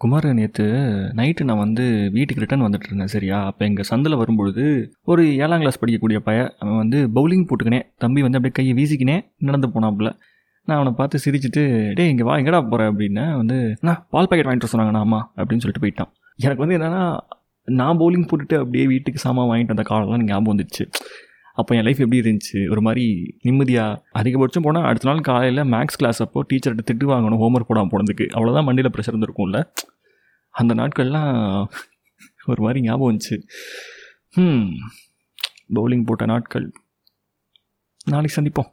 குமார் நேற்று நைட்டு நான் வந்து வீட்டுக்கு ரிட்டர்ன் வந்துட்டு இருந்தேன் சரியா? அப்போ எங்கள் சந்தில் வரும்பொழுது ஒரு ஏழாம் கிளாஸ் படிக்கக்கூடிய பையன் அவன் வந்து பவுலிங் போட்டுக்கினேன் தம்பி வந்து அப்படியே கையை வீசிக்கினே நடந்து போனாப்புல. நான் அவனை பார்த்து சிரிச்சிட்டு டேய் இங்கே வா எங்கடா போகிறேன் அப்படின்னா வந்து நான் பால் பாக்கெட் வாங்கிட்டு வர சொன்னாங்கண்ணா ஆமா அப்படின்னு சொல்லிட்டு போயிட்டான். எனக்கு வந்து என்னென்னா நான் பவுலிங் போட்டுட்டு அப்படியே வீட்டுக்கு சாமான் வாங்கிட்டு வந்த காலம்லாம் ஞாபகம் வந்துச்சு. அப்போ என் லைஃப் எப்படி இருந்துச்சு? ஒரு மாதிரி நிம்மதியாக அதிகபட்சம் போனால் அடுத்த நாள் காலையில் மேக்ஸ் கிளாஸ் அப்போ டீச்சர்கிட்ட திட்டு வாங்கணும் ஹோம்ஒர்க் போடாமல் போனதுக்கு. அவ்வளோதான் மண்டியில் ப்ரெஷர் இருந்திருக்கும்ல. அந்த நாட்கள்லாம் ஒரு மாதிரி ஞாபகம் வந்துச்சு. ம் பவுலிங் போட்ட நாட்கள். நாளைக்கு சந்திப்போம்.